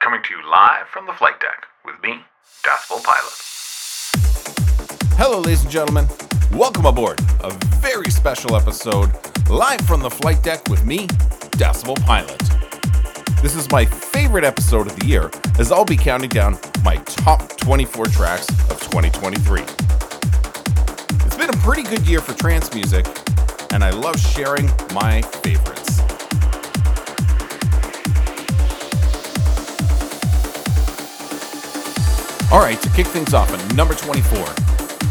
coming to you live from the flight deck with me, Decibel Pilot. Hello, ladies and gentlemen. Welcome aboard a very special episode live from the flight deck with me, Decibel Pilot. This is my favorite episode of the year as I'll be counting down my top 24 tracks of 2023. It's been a pretty good year for trance music, and I love sharing my favorites. All right, to kick things off at number 24,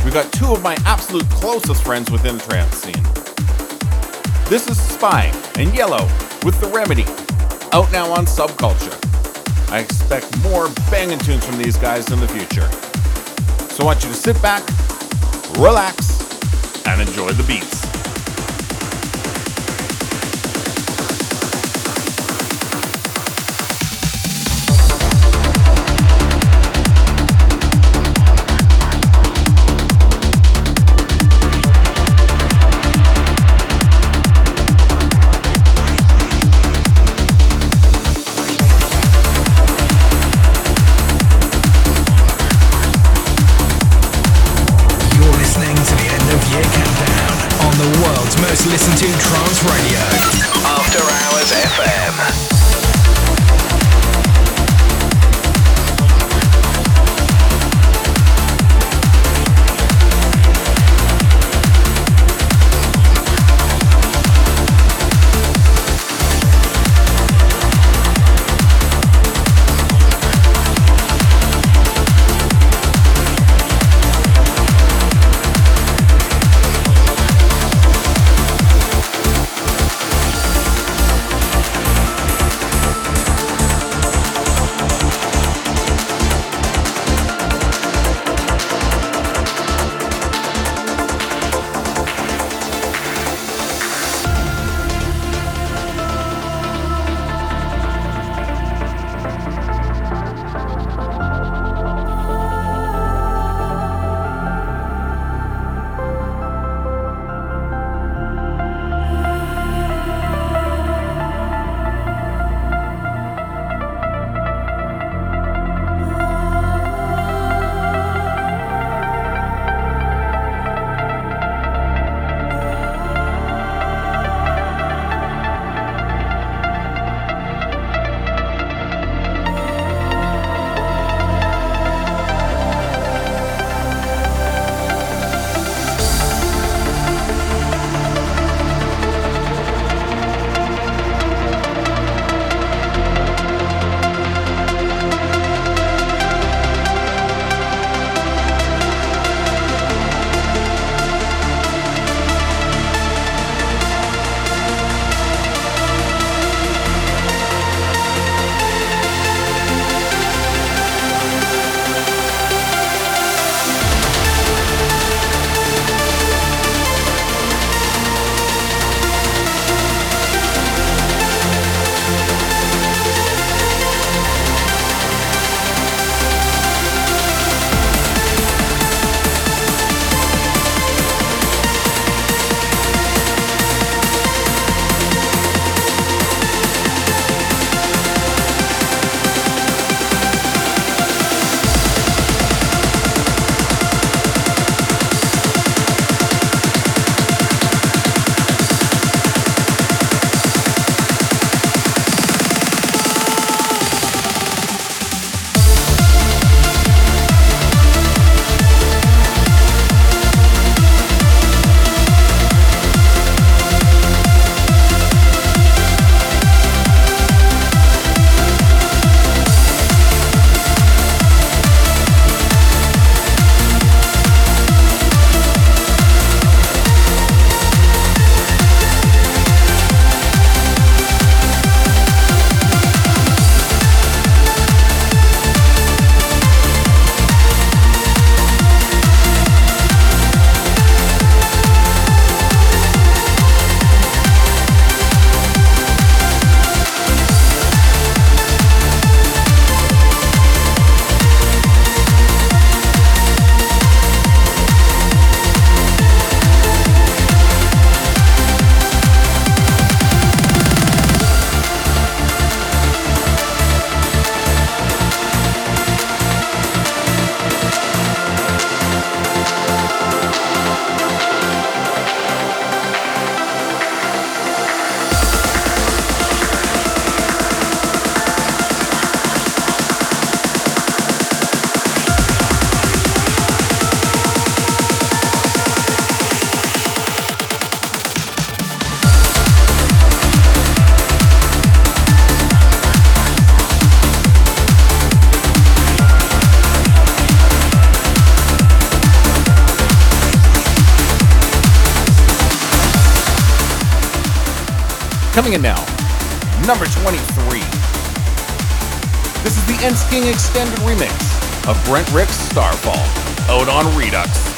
we've got two of my absolute closest friends within the trance scene. This is Spy and Yelow with The Remedy, out now on Subculture. I expect more banging tunes from these guys in the future. So I want you to sit back, relax, and enjoy the beats. Now, number 23. This is the King extended remix of Brent Rix Starfall, out on Redux.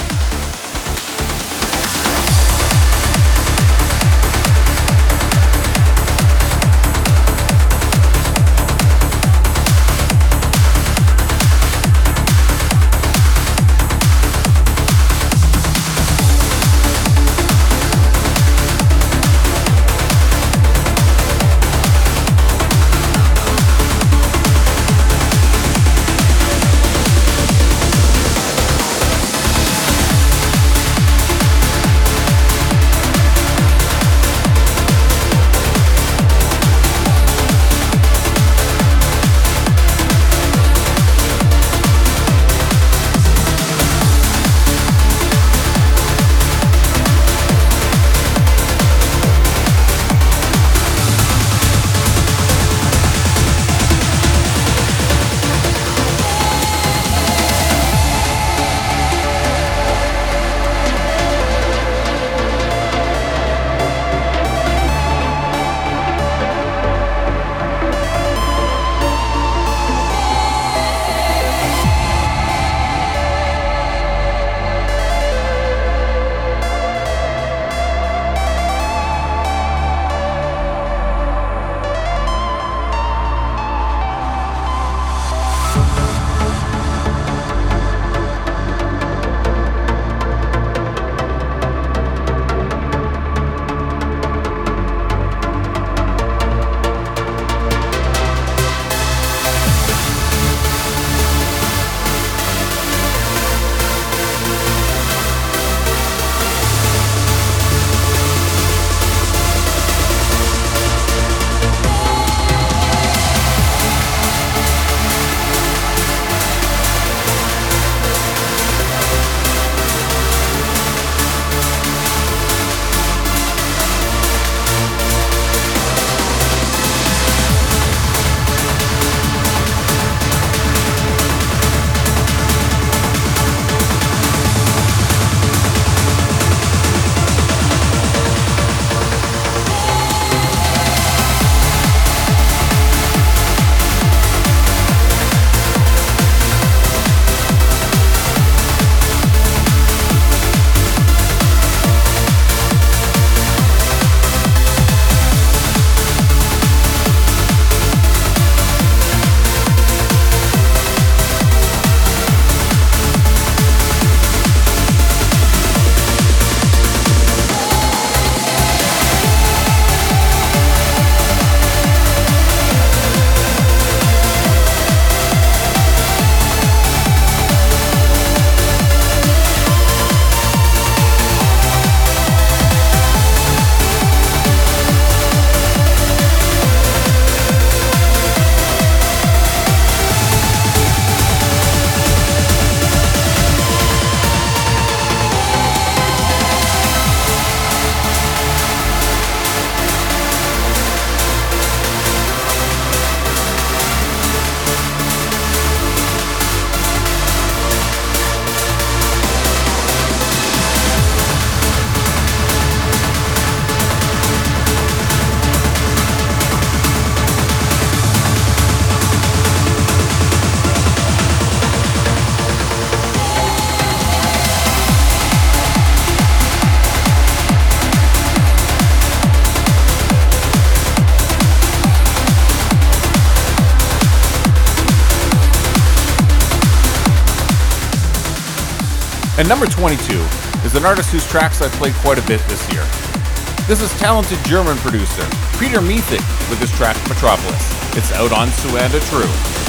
Number 22 is an artist whose tracks I've played quite a bit this year. This is talented German producer Peter Miethig with his track Metropolis. It's out on Suanda True.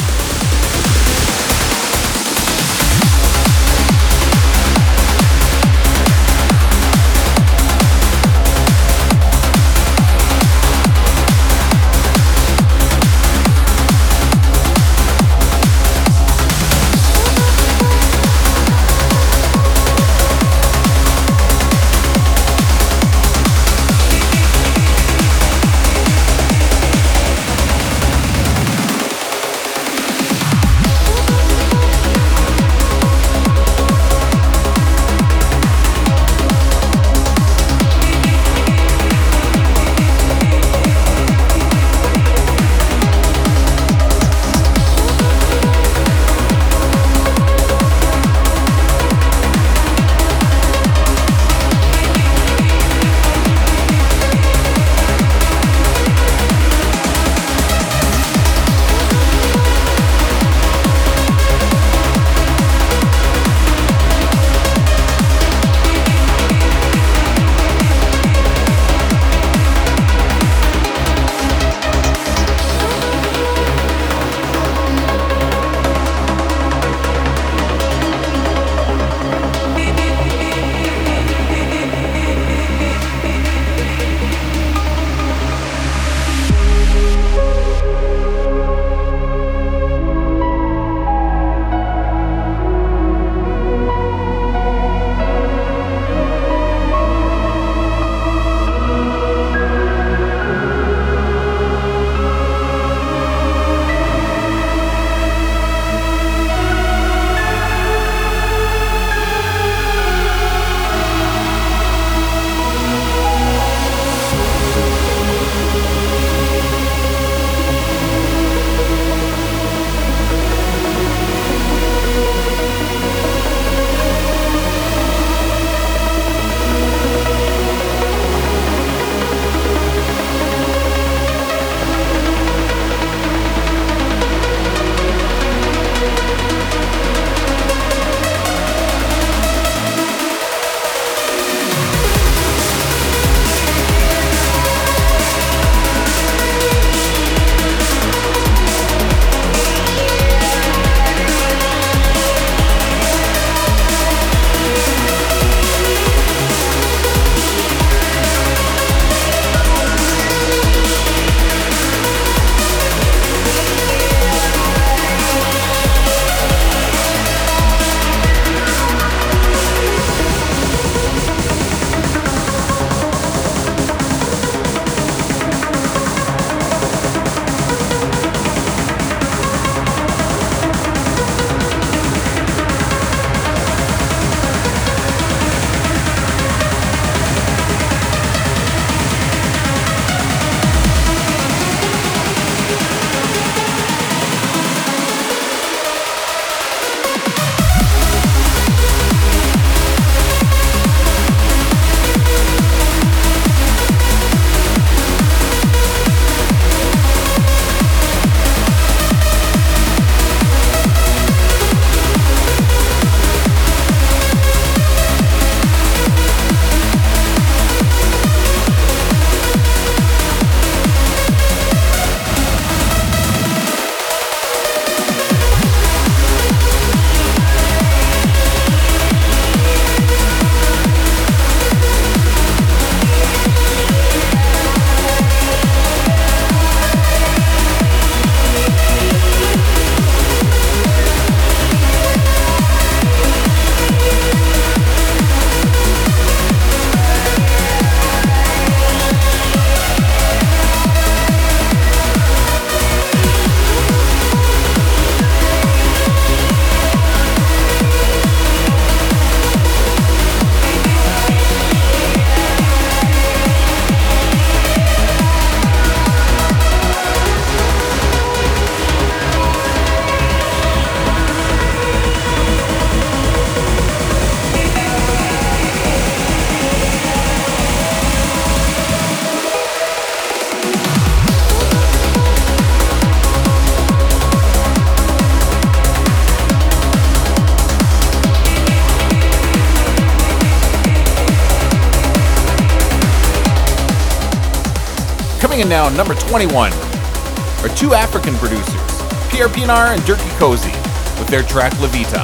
Now, number 21, are two African producers, Pierre Pienaar and Dirkie Coetzee, with their track Lavita.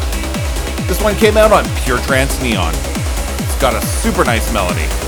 This one came out on Pure Trance Neon. It's got a super nice melody.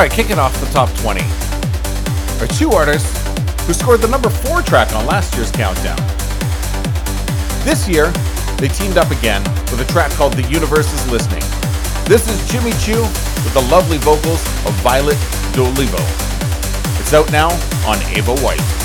Right, kicking off the top 20 are two artists who scored the number four track on last year's countdown. This year, they teamed up again with a track called The Universe is Listening. This is Jimmy Chou with the lovely vocals of Violet Dolivo. It's out now on Ava White.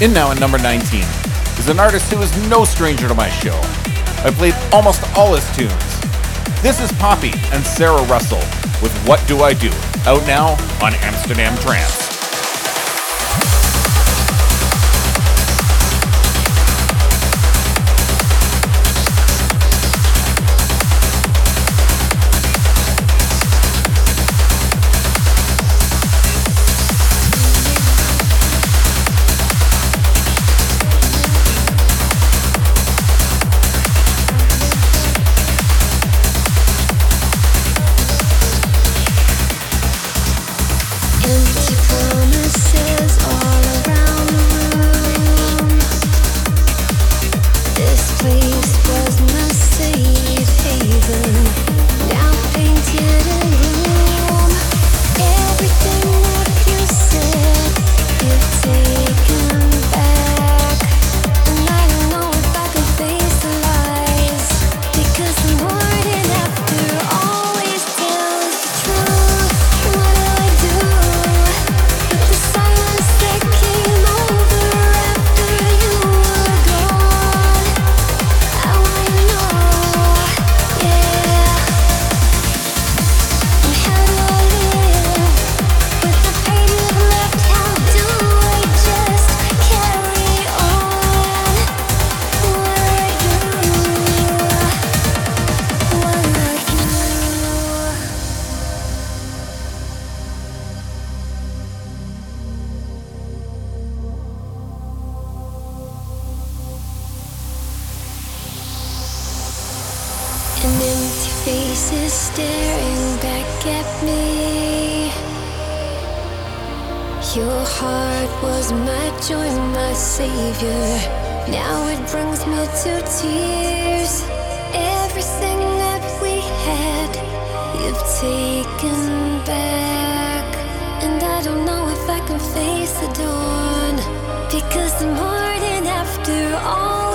In now at number 19 is an artist who is no stranger to my show. I played almost all his tunes. This is Paipy and Sarah Russell with What Do I Do? Out now on Amsterdam Trance. faces staring back at me. Your heart was my joy, my savior. Now it brings me to tears. Everything that we had, you've taken back. And I don't know if I can face the dawn. Because the morning after all.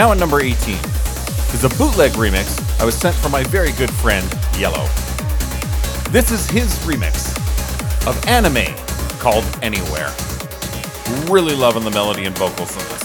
Now at number 18 is a bootleg remix I was sent from my very good friend Yelow. This is his remix of Aname called Anywhere. Really loving the melody and vocals on this.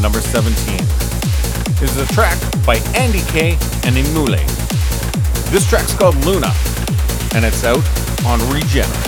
Number 17 is a track by Andy Kay and Emule. This track's called Luna, and it's out on Regenerate.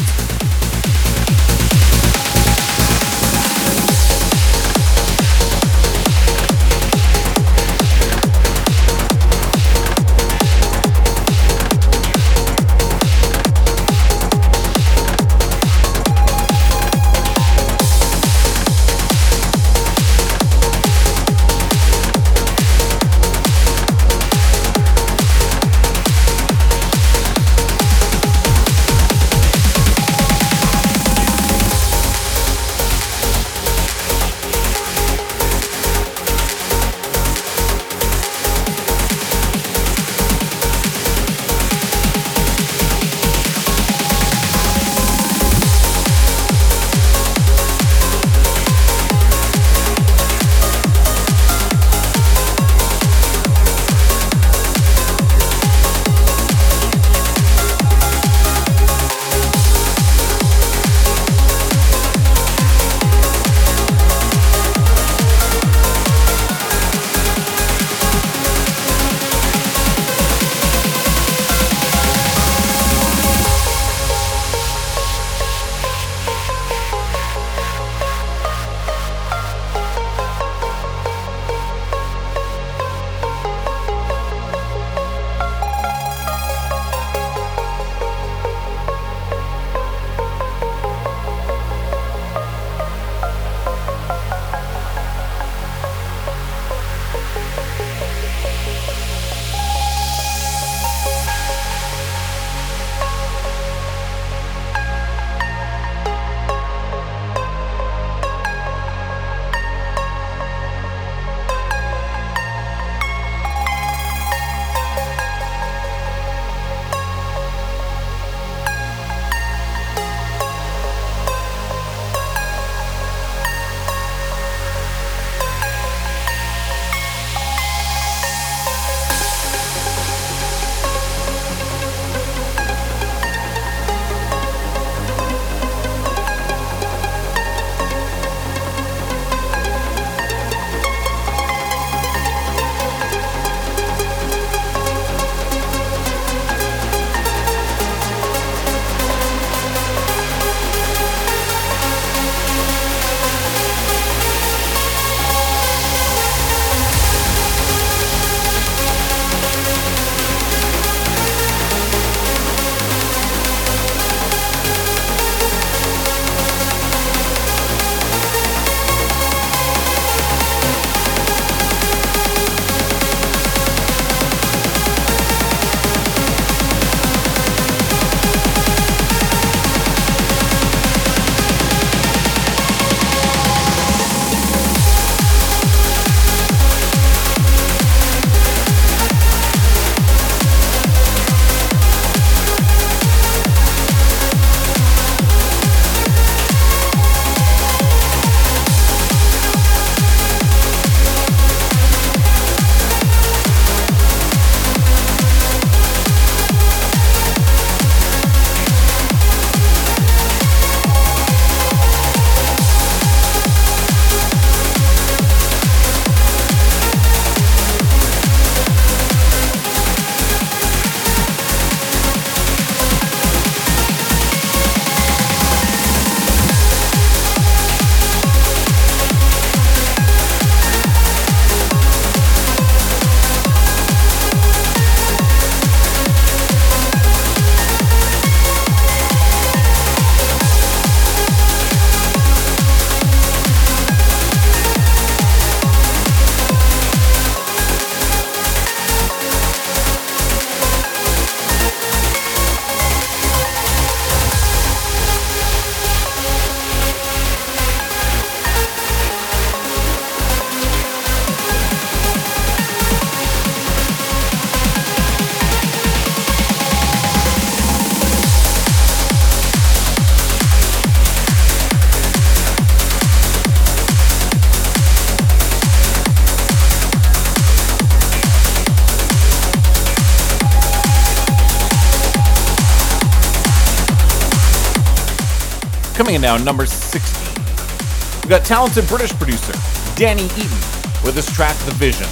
Coming in now, number 16. We got talented British producer Danny Eaton with his track The Vision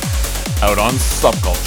out on Subculture.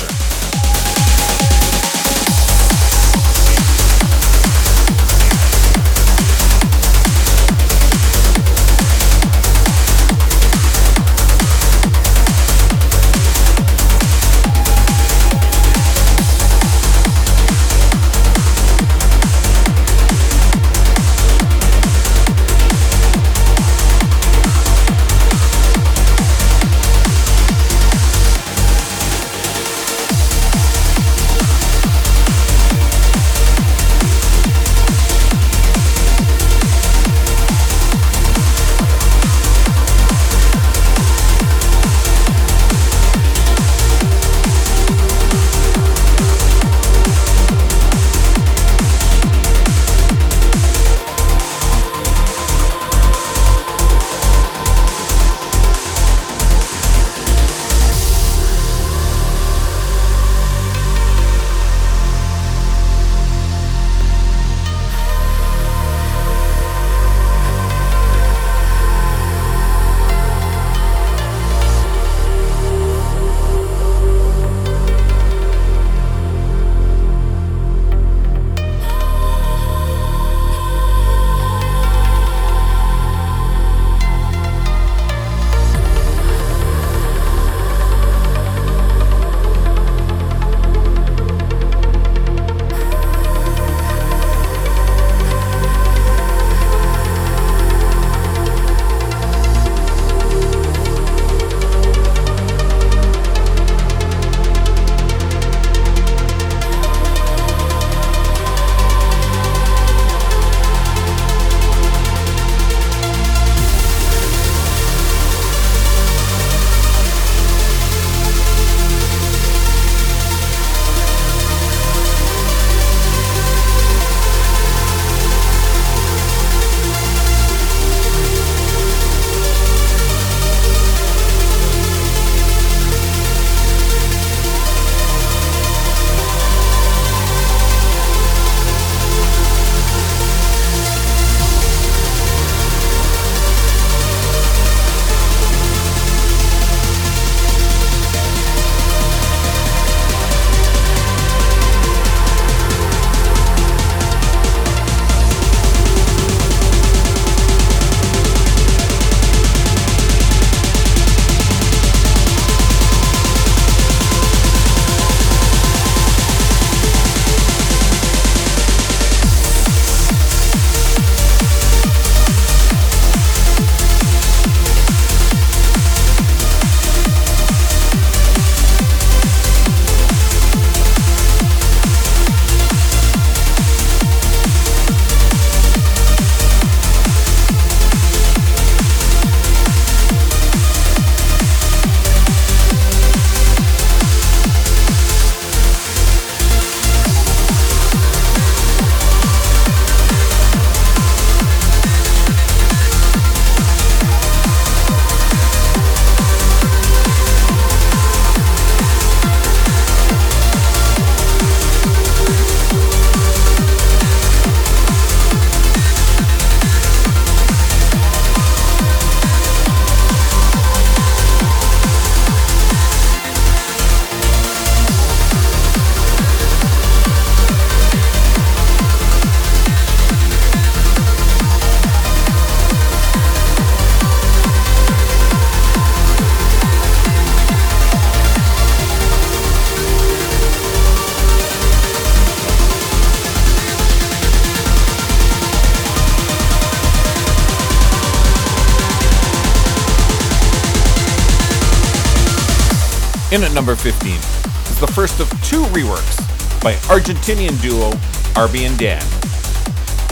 Number 15 is the first of two reworks by Argentinian duo Arbe and Dann.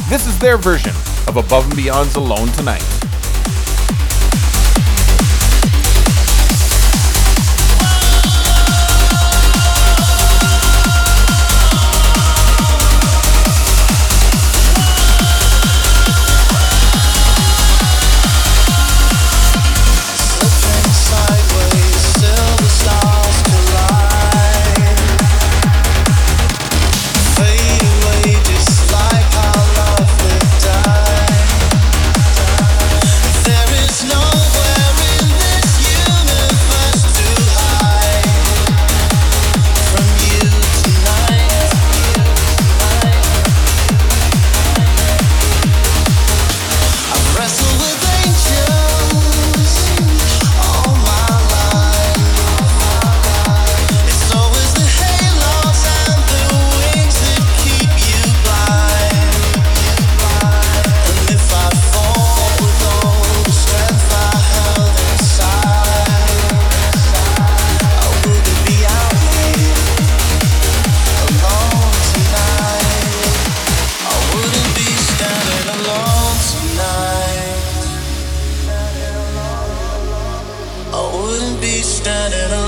This is their version of Above and Beyond's Alone Tonight. be standing on.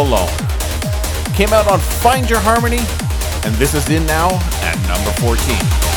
Alone. Came out on Find Your Harmony, and this is in now at number 14.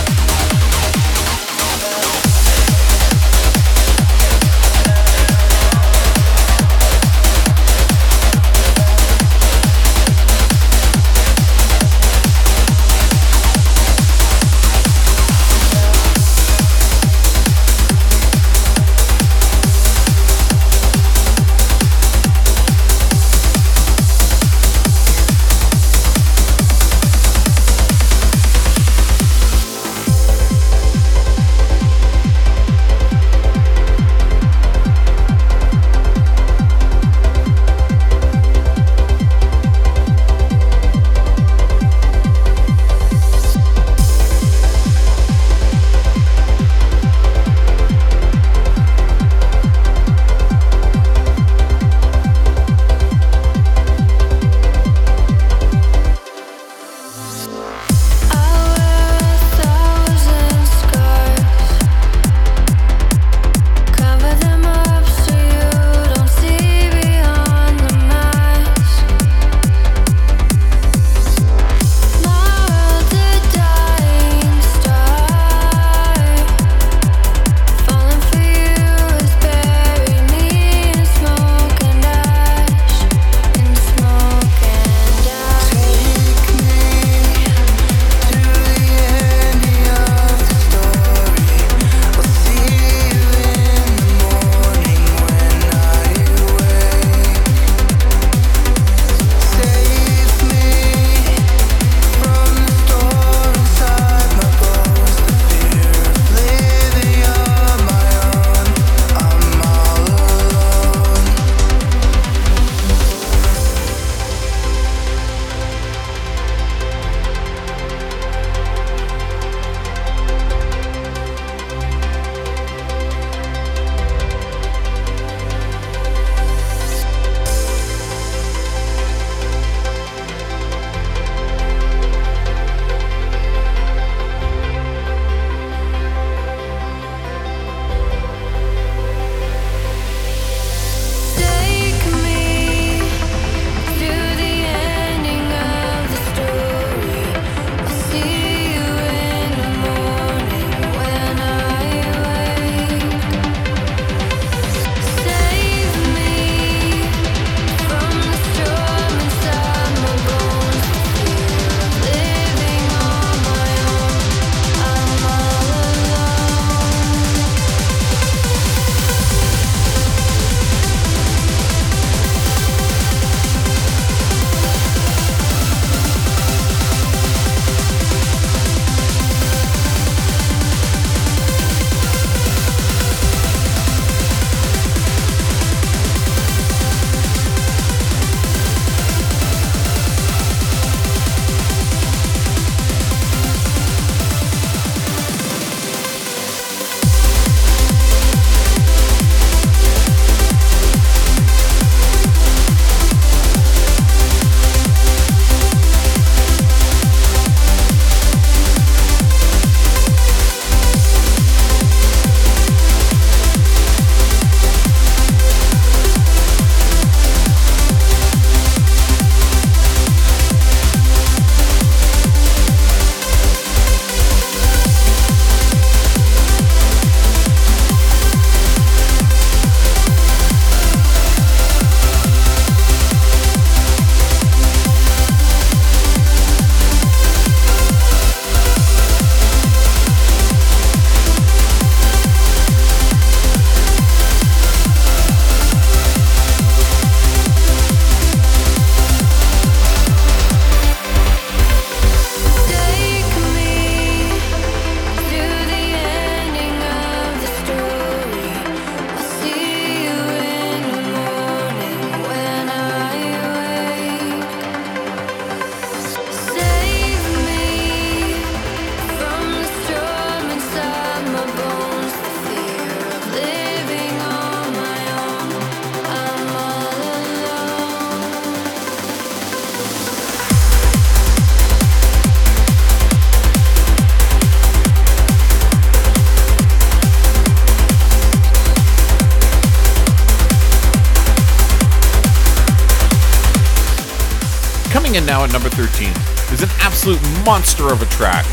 At number 13 is an absolute monster of a track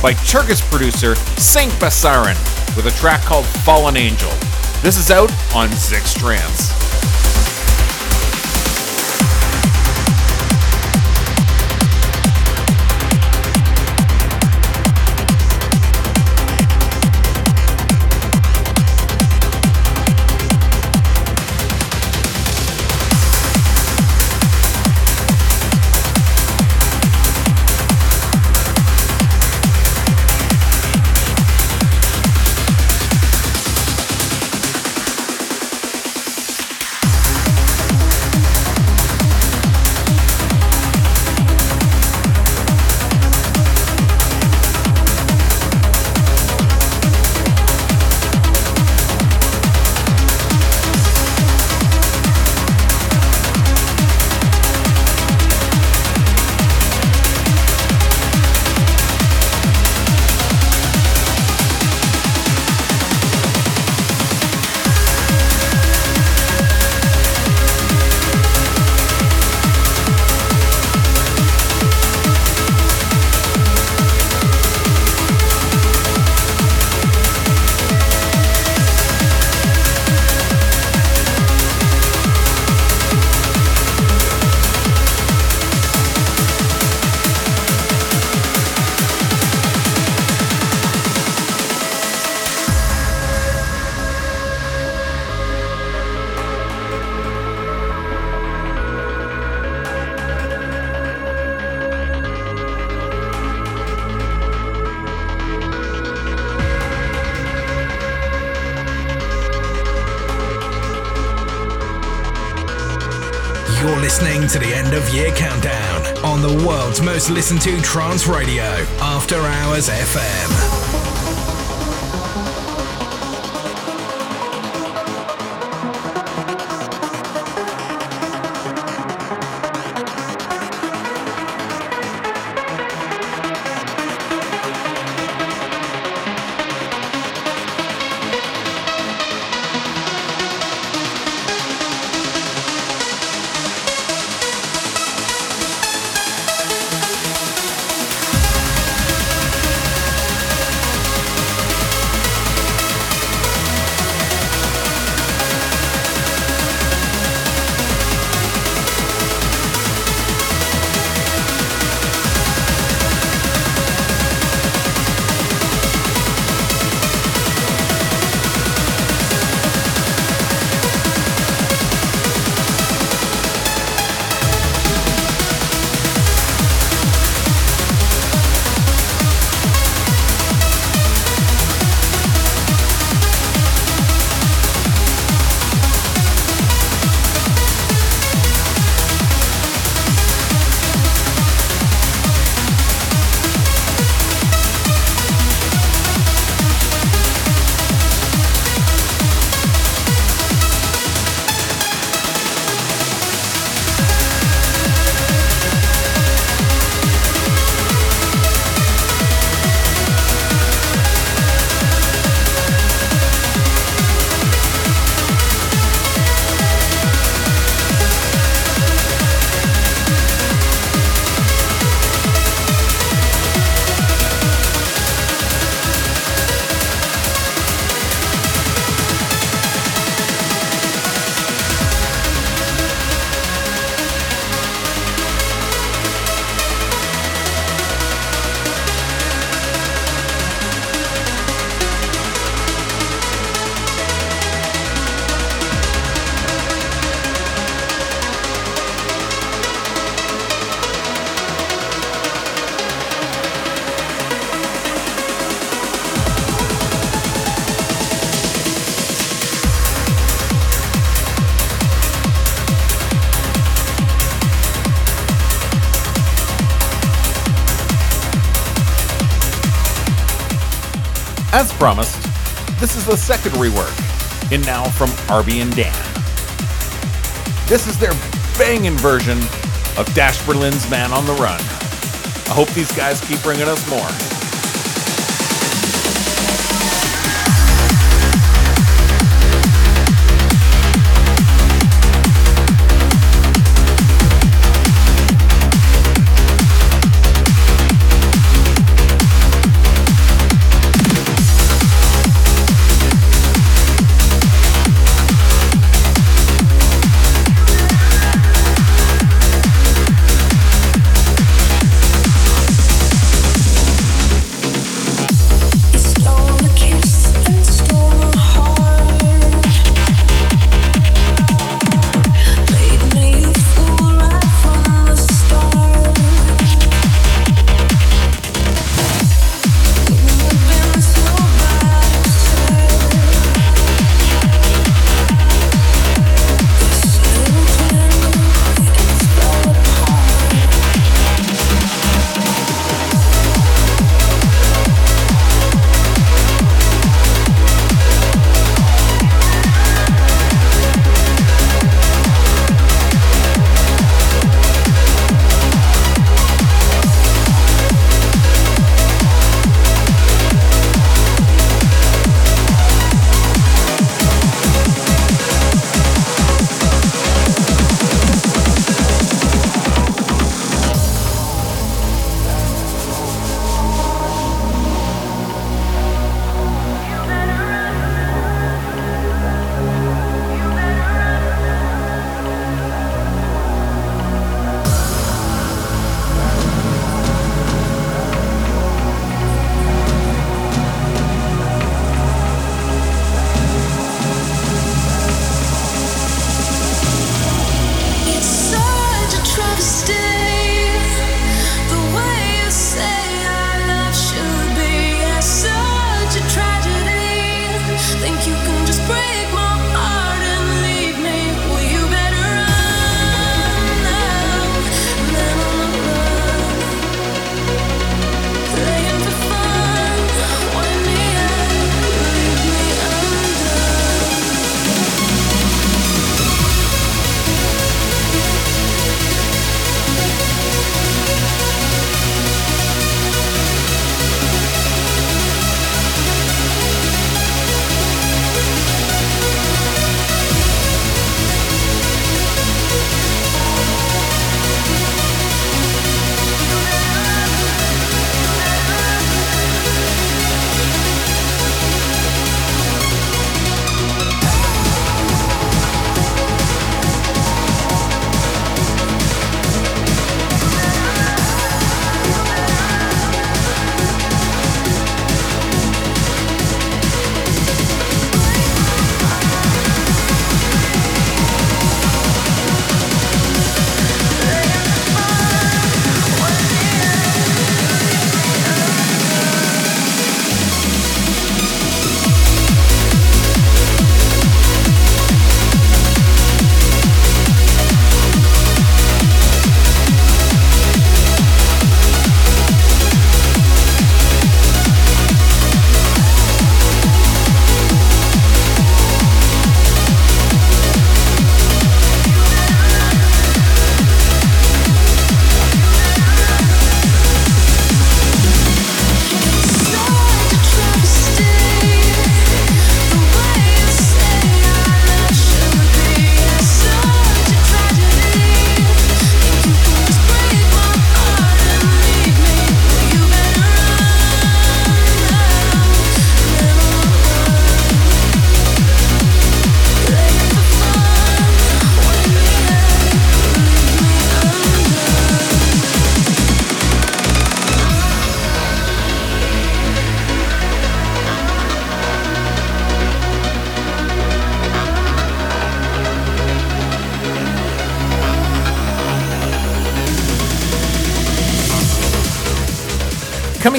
by Turkish producer Cenk Basaran with a track called Fallen Angel. This is out on ZYX Trance. Listened to trance radio, After Hours FM. Promised, this is the second rework, and now from Arbe and Dann. This is their banging version of Dash Berlin's Man on the Run. I hope these guys keep bringing us more.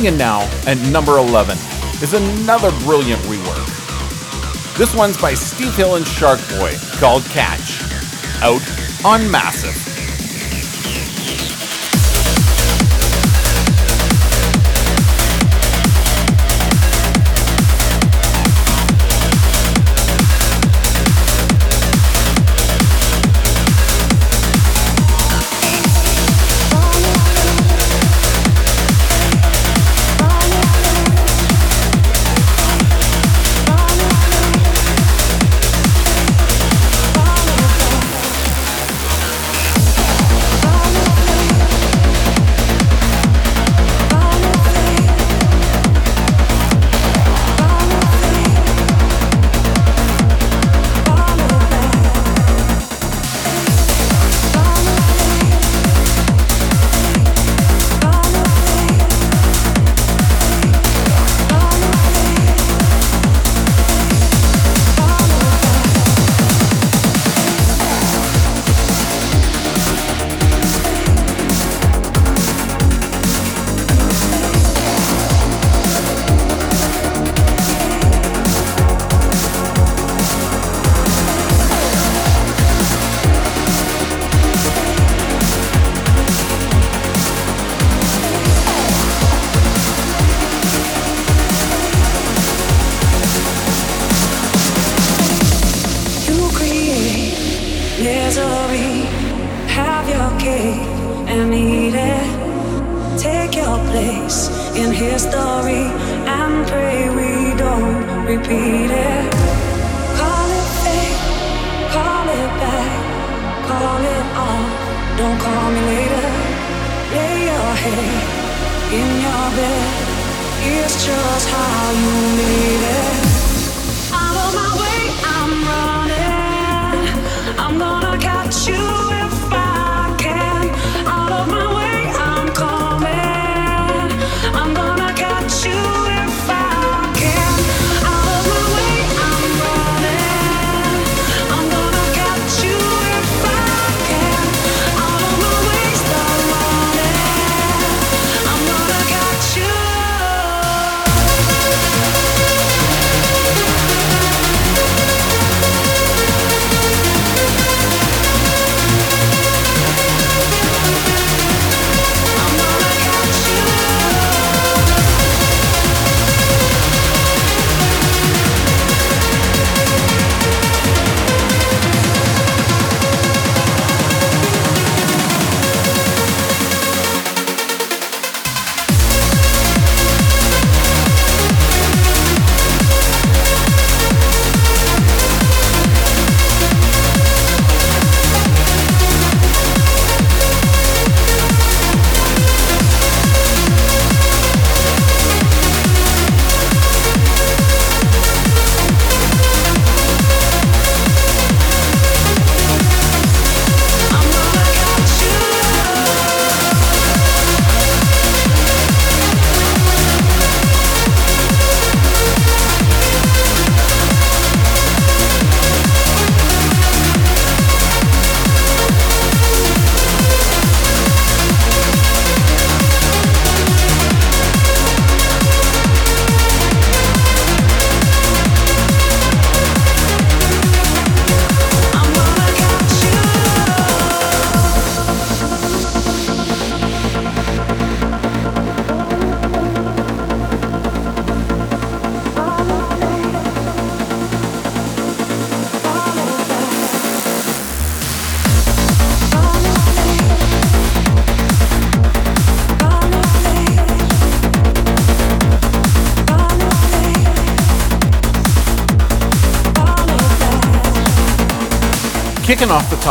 Coming in now at number 11 is another brilliant rework. This one's by Steve Hill and Shark Boy called Catch, out on Masif.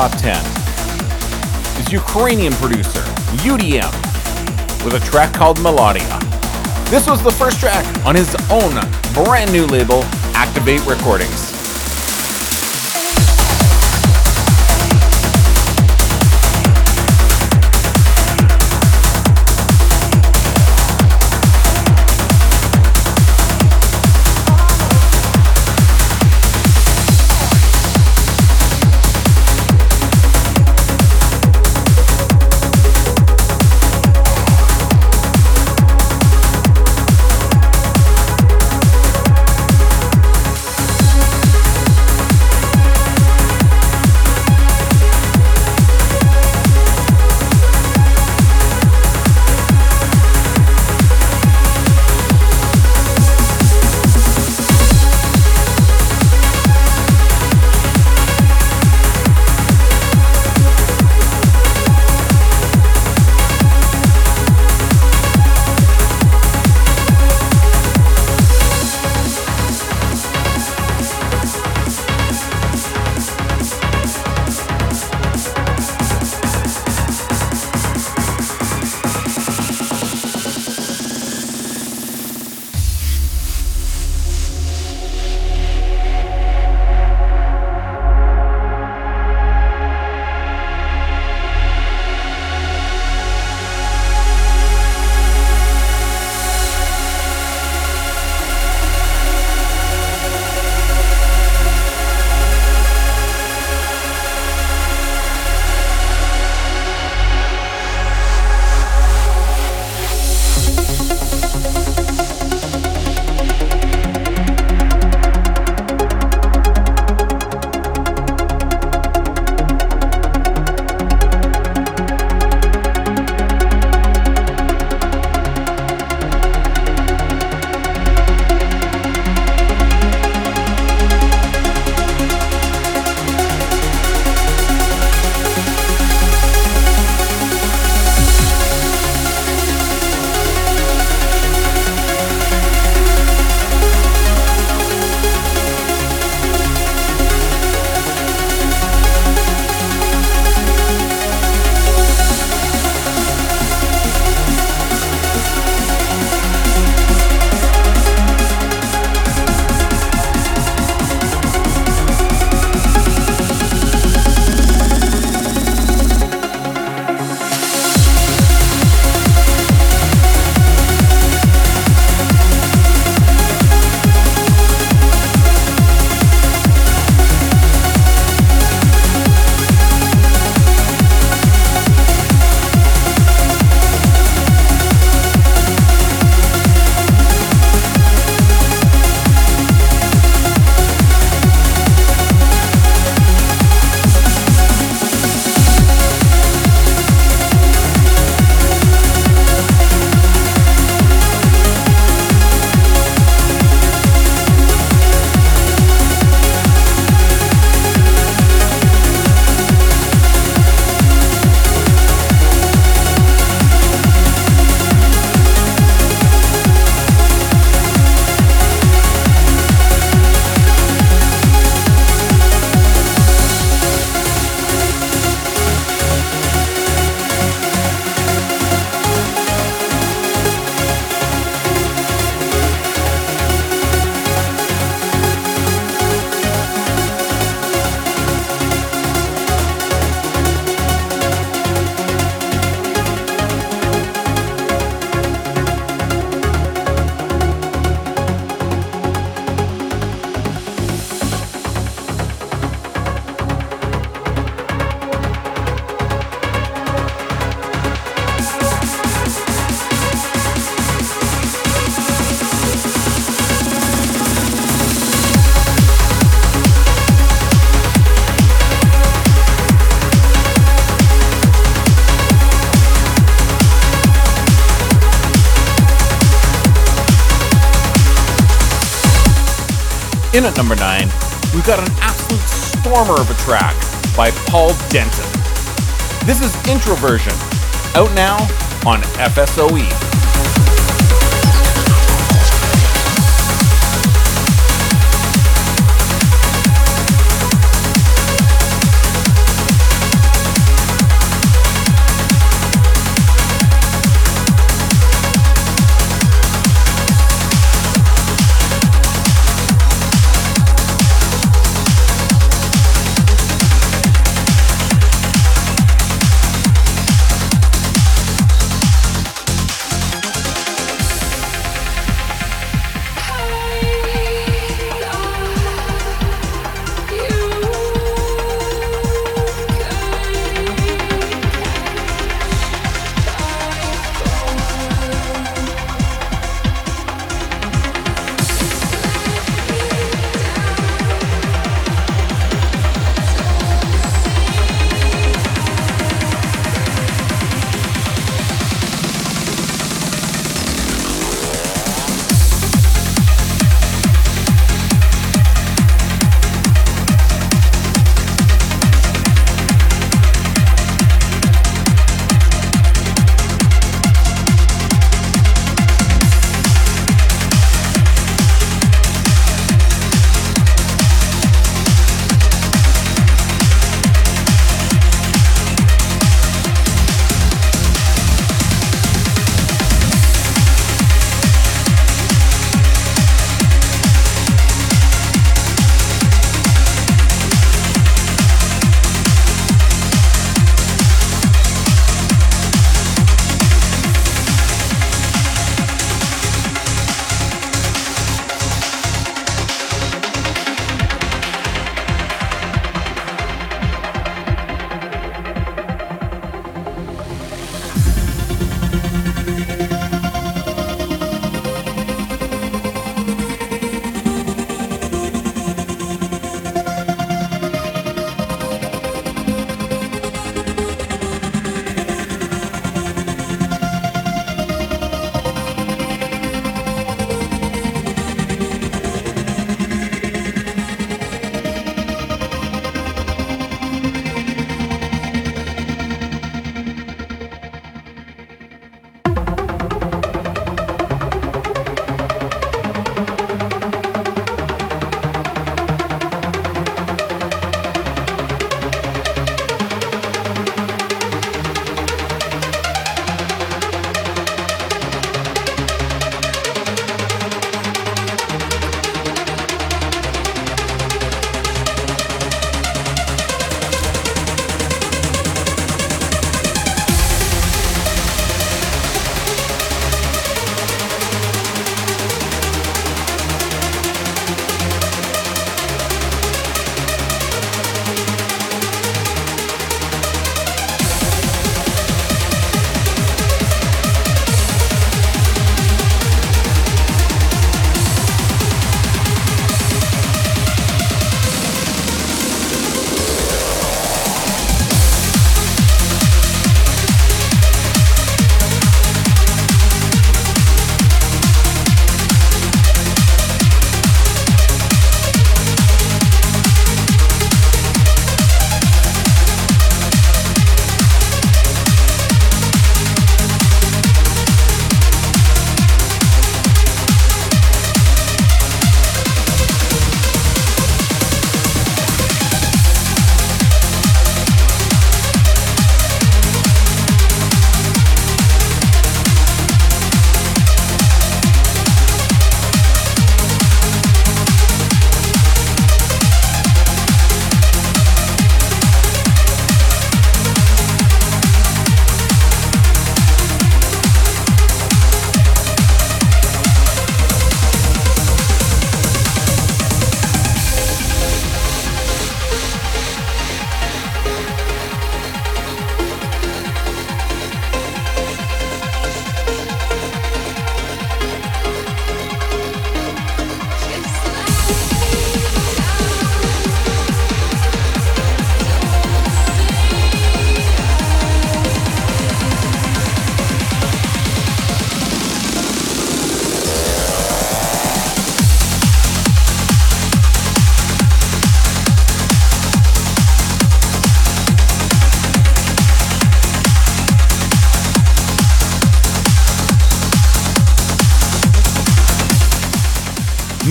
Top 10 is Ukrainian producer UDM with a track called Melodia. This was the first track on his own brand new label, Activate Recordings. In at number 9, we've got an absolute stormer of a track by Paul Denton. This is Introversion, out now on FSOE.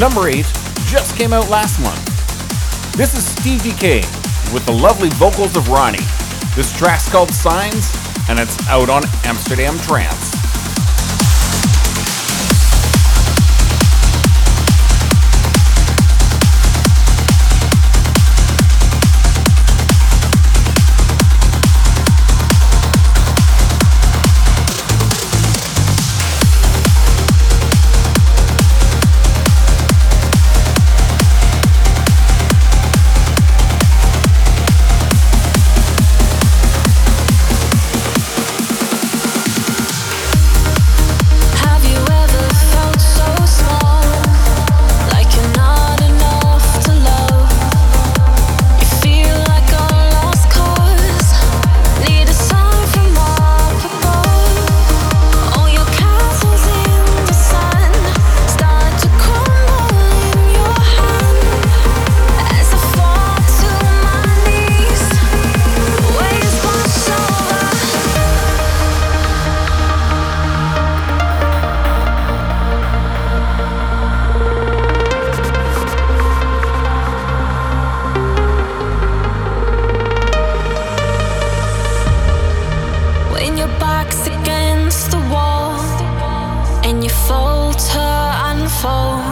Number 8 just came out last month. This is Steve Dekay with the lovely vocals of RONNIEE. This track's called Signs, and it's out on Amsterdam Trance.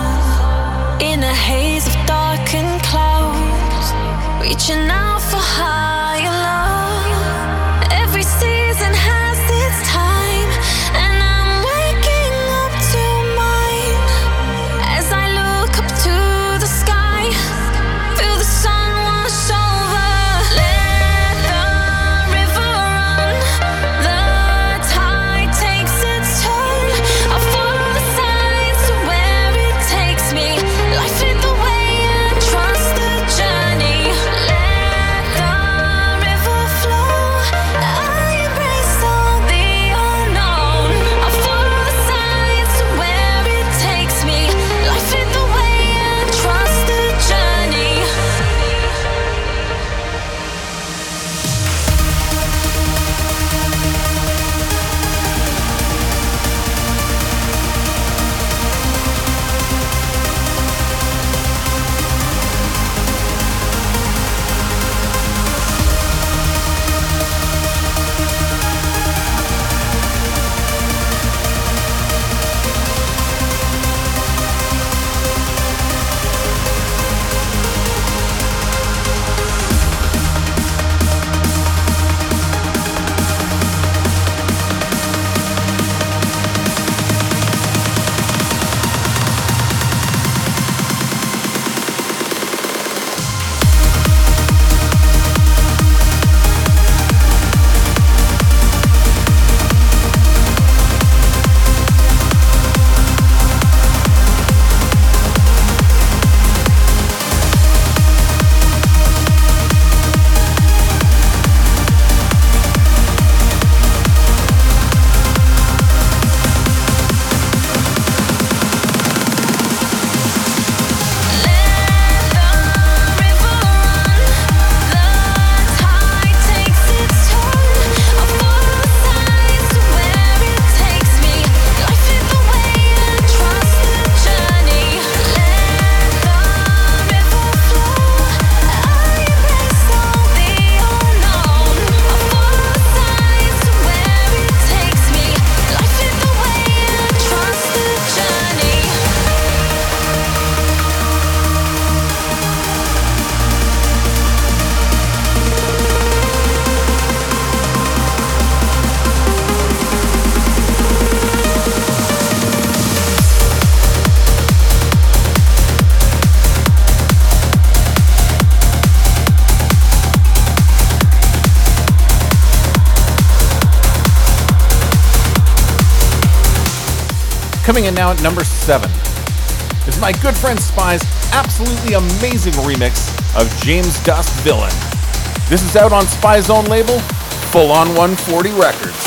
Coming in now at number seven is my good friend Spy's absolutely amazing remix of James Dust Villain. This is out on Spy's own label, Full On 140 Records.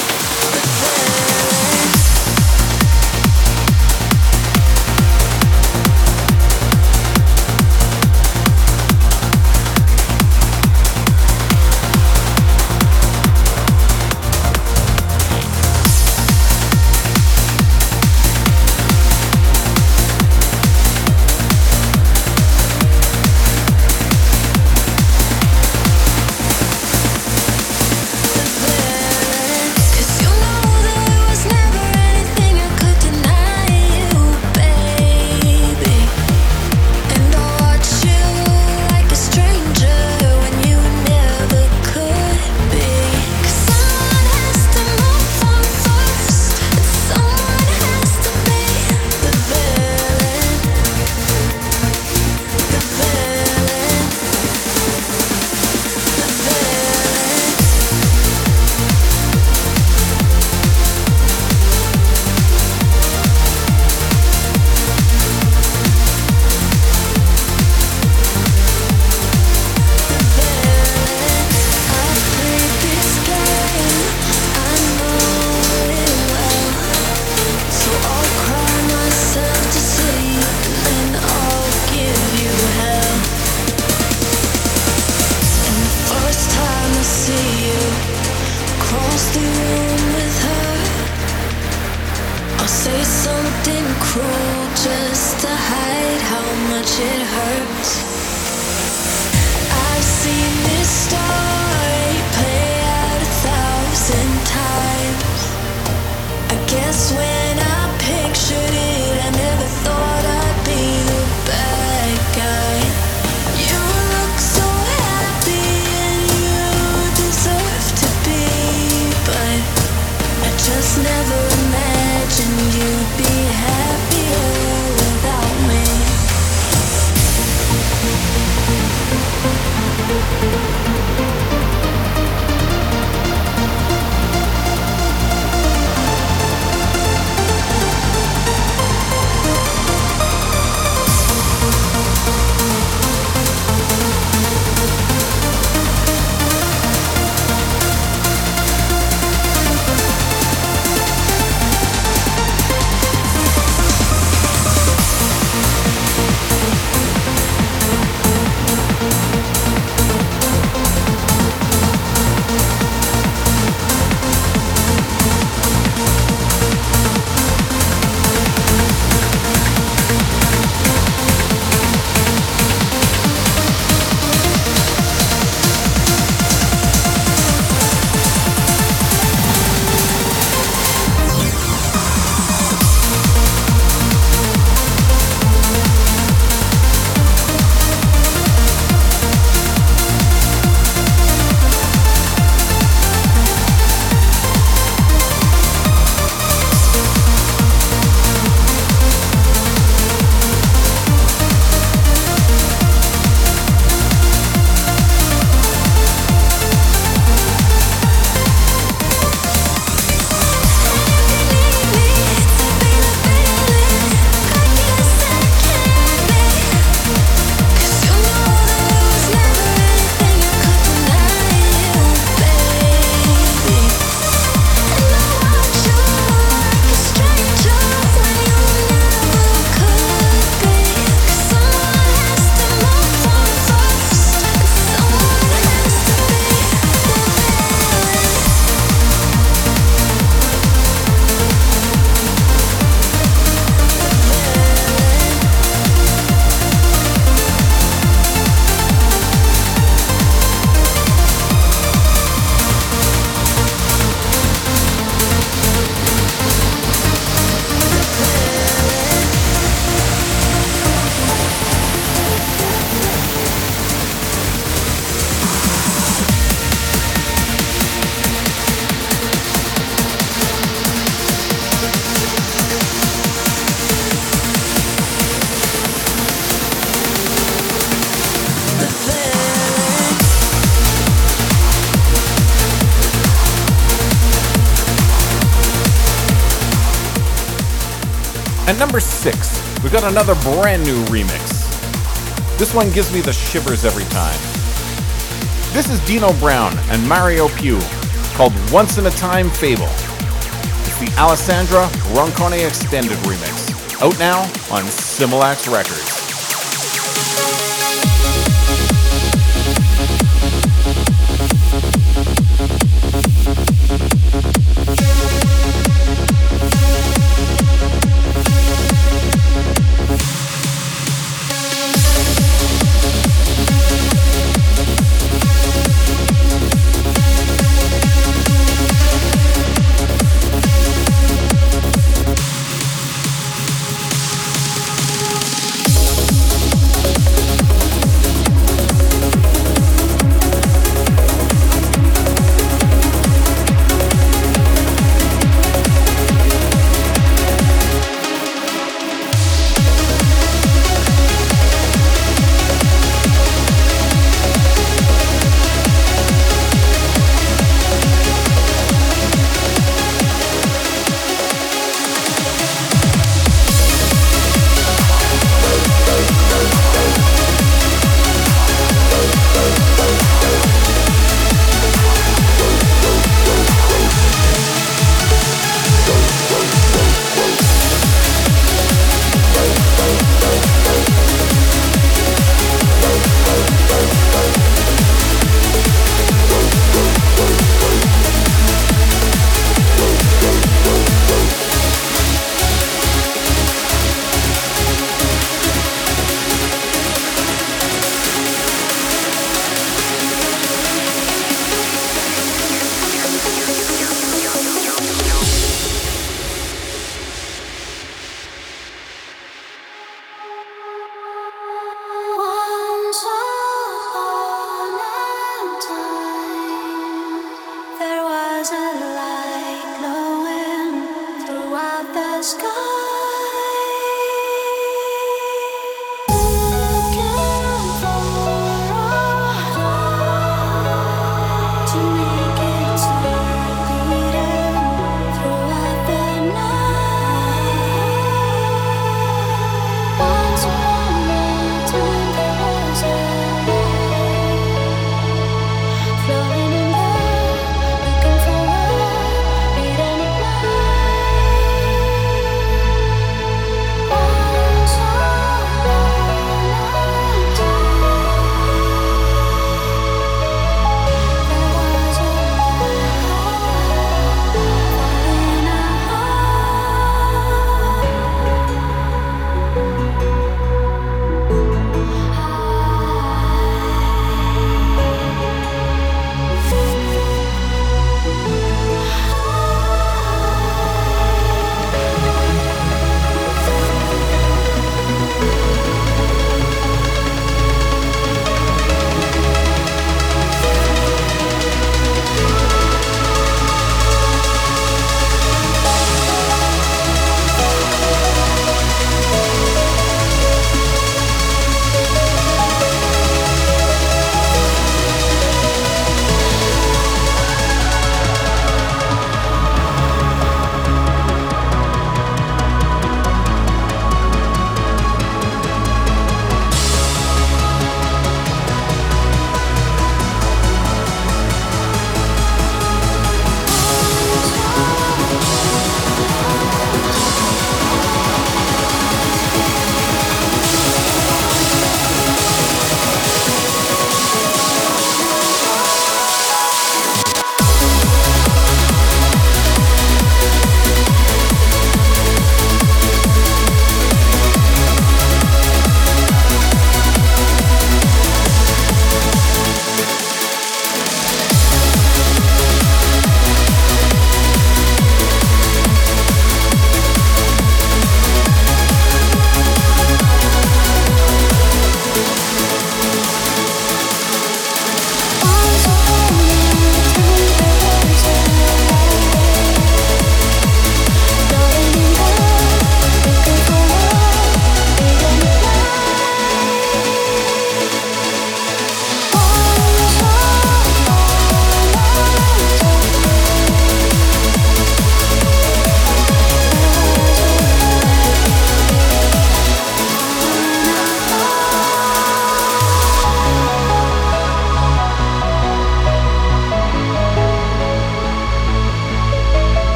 Number six, we've got another brand new remix. This one gives me the shivers every time. This is Dino Brown and Mario Piu called Once in a Time Fable. It's the Alessandra Roncone Extended Remix, out now on Smilax Records.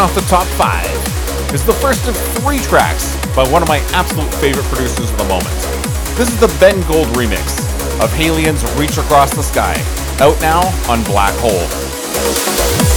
off the top five is the first of three tracks by one of my absolute favorite producers of the moment. This is the Ben Gold remix of HALIENE's Reach Across the Sky, out now on Black Hole.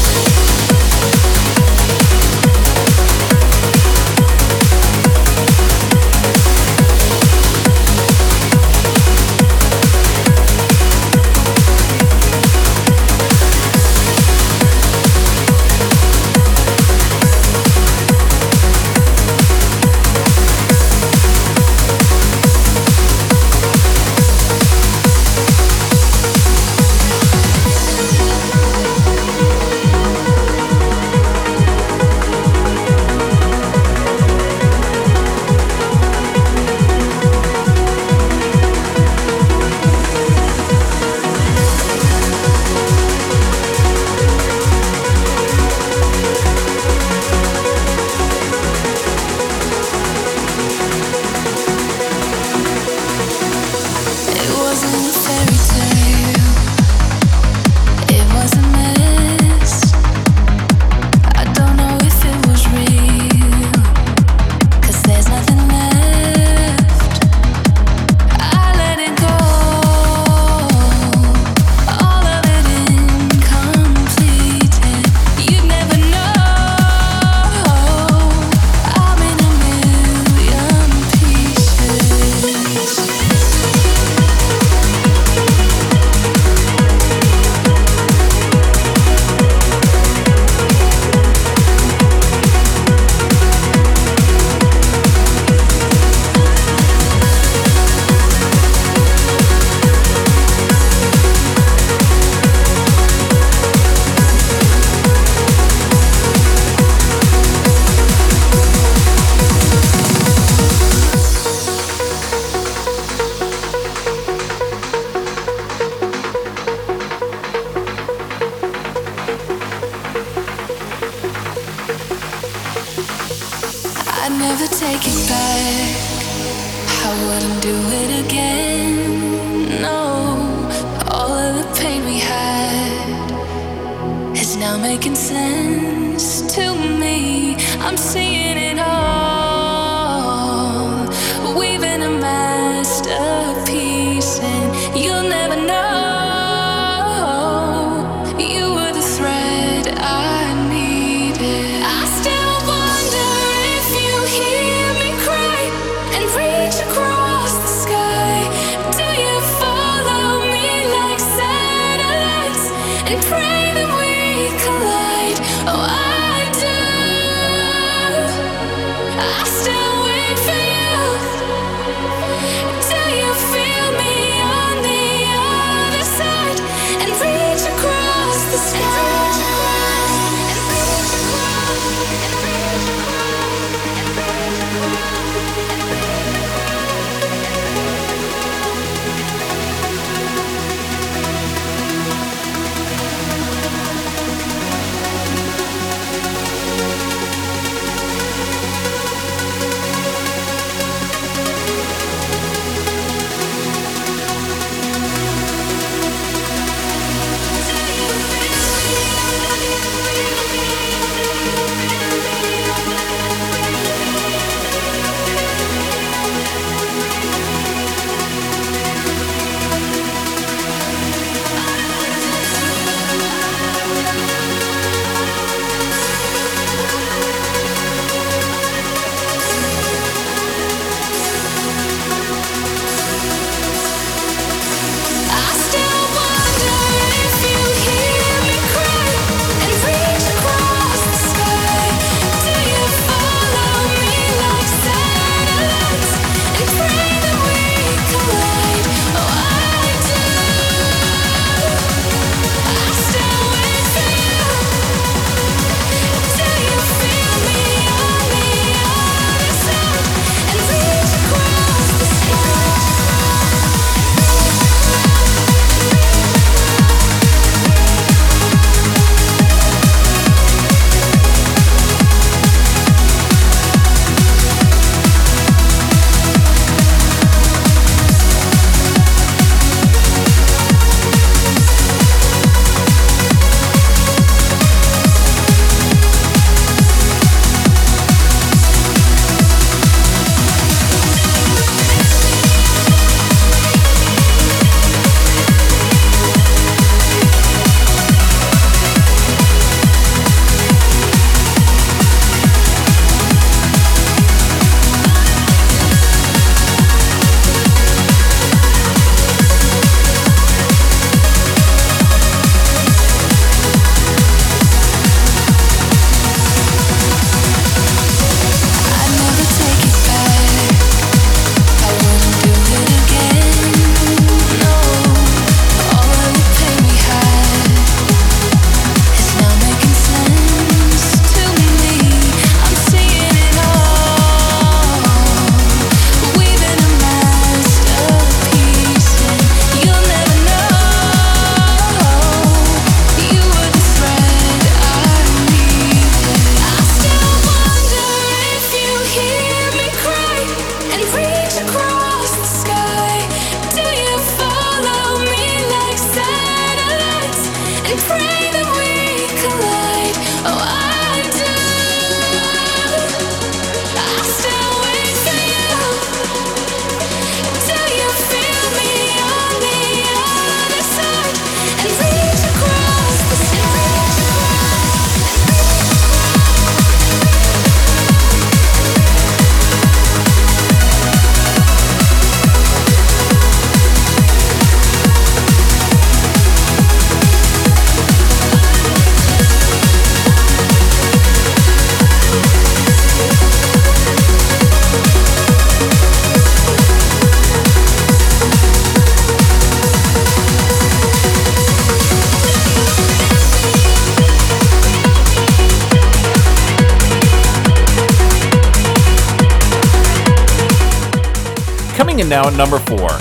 Now at number four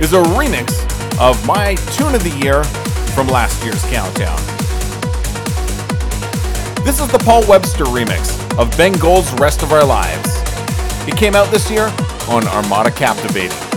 is a remix of my tune of the year from last year's countdown. This is the Paul Webster remix of Ben Gold's Rest of Our Lives. It came out this year on Armada Captivating.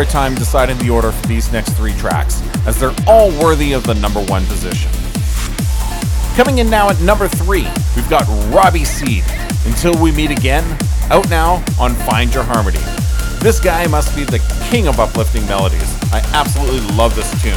Hard time deciding the order for these next three tracks, as they're all worthy of the number one position. Coming in now at number three, we've got Robbie Seed, Until We Meet Again, out now on Find Your Harmony. This guy must be the king of uplifting melodies. I absolutely love this tune.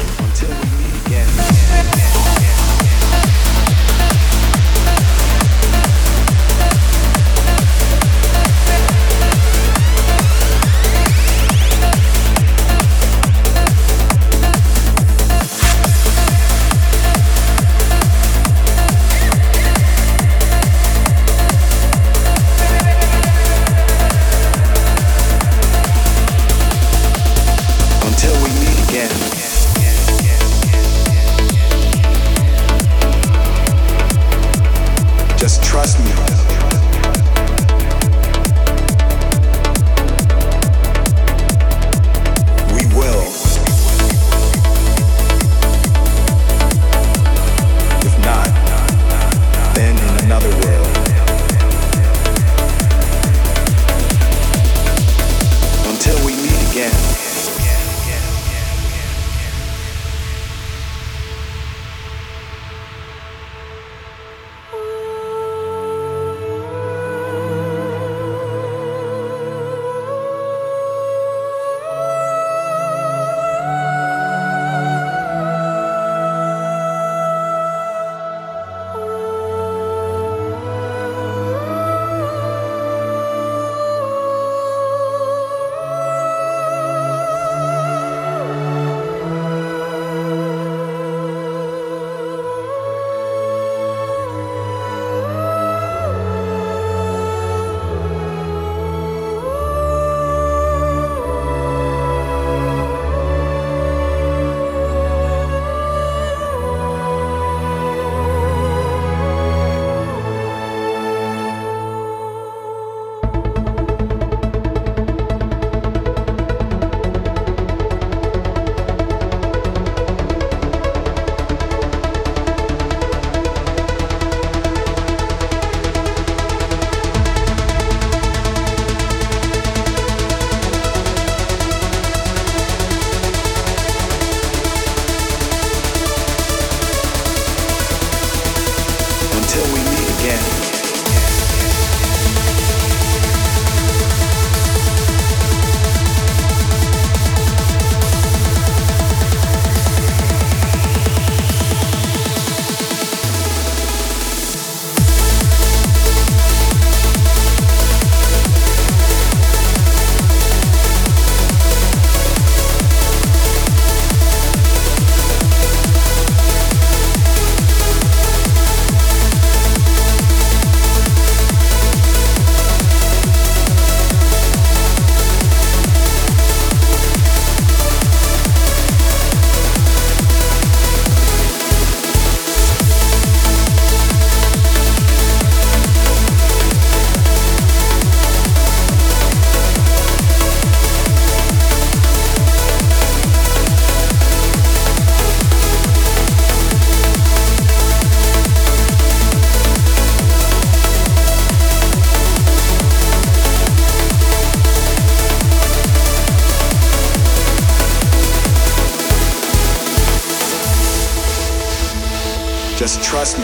We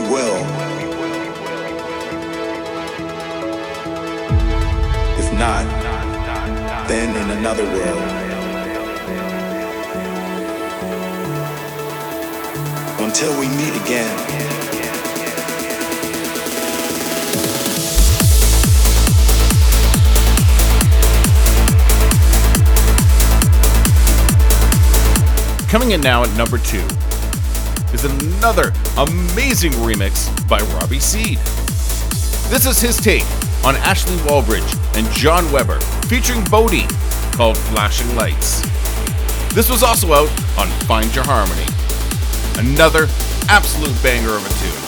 will. If not, then in another world. Until we meet again. Coming in now at number two is another amazing remix by Robbie Seed. This is his take on Ashley Wallbridge and John Weber featuring Bodie called Flashing Lights. This was also out on Find Your Harmony. Another absolute banger of a tune.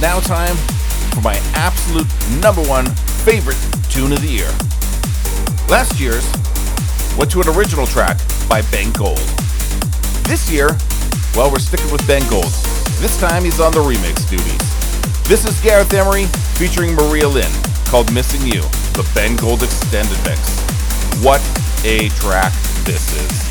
Now time for my absolute number one favorite tune of the year. Last year's went to an original track by Ben Gold. This year, well, we're sticking with Ben Gold. This time he's on the remix duties. This is Gareth Emery featuring Maria Lynn called Missing You, the Ben Gold Extended Mix. What a track this is.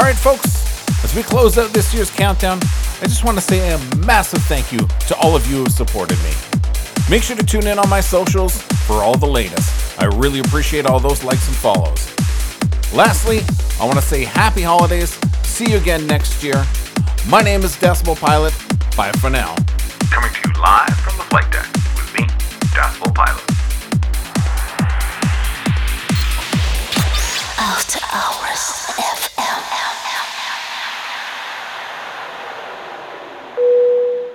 All right, folks, as we close out this year's countdown, I just want to say a massive thank you to all of you who supported me. Make sure to tune in on my socials for all the latest. I really appreciate all those likes and follows. Lastly, I want to say happy holidays. See you again next year. My name is Decibel Pilot. Bye for now.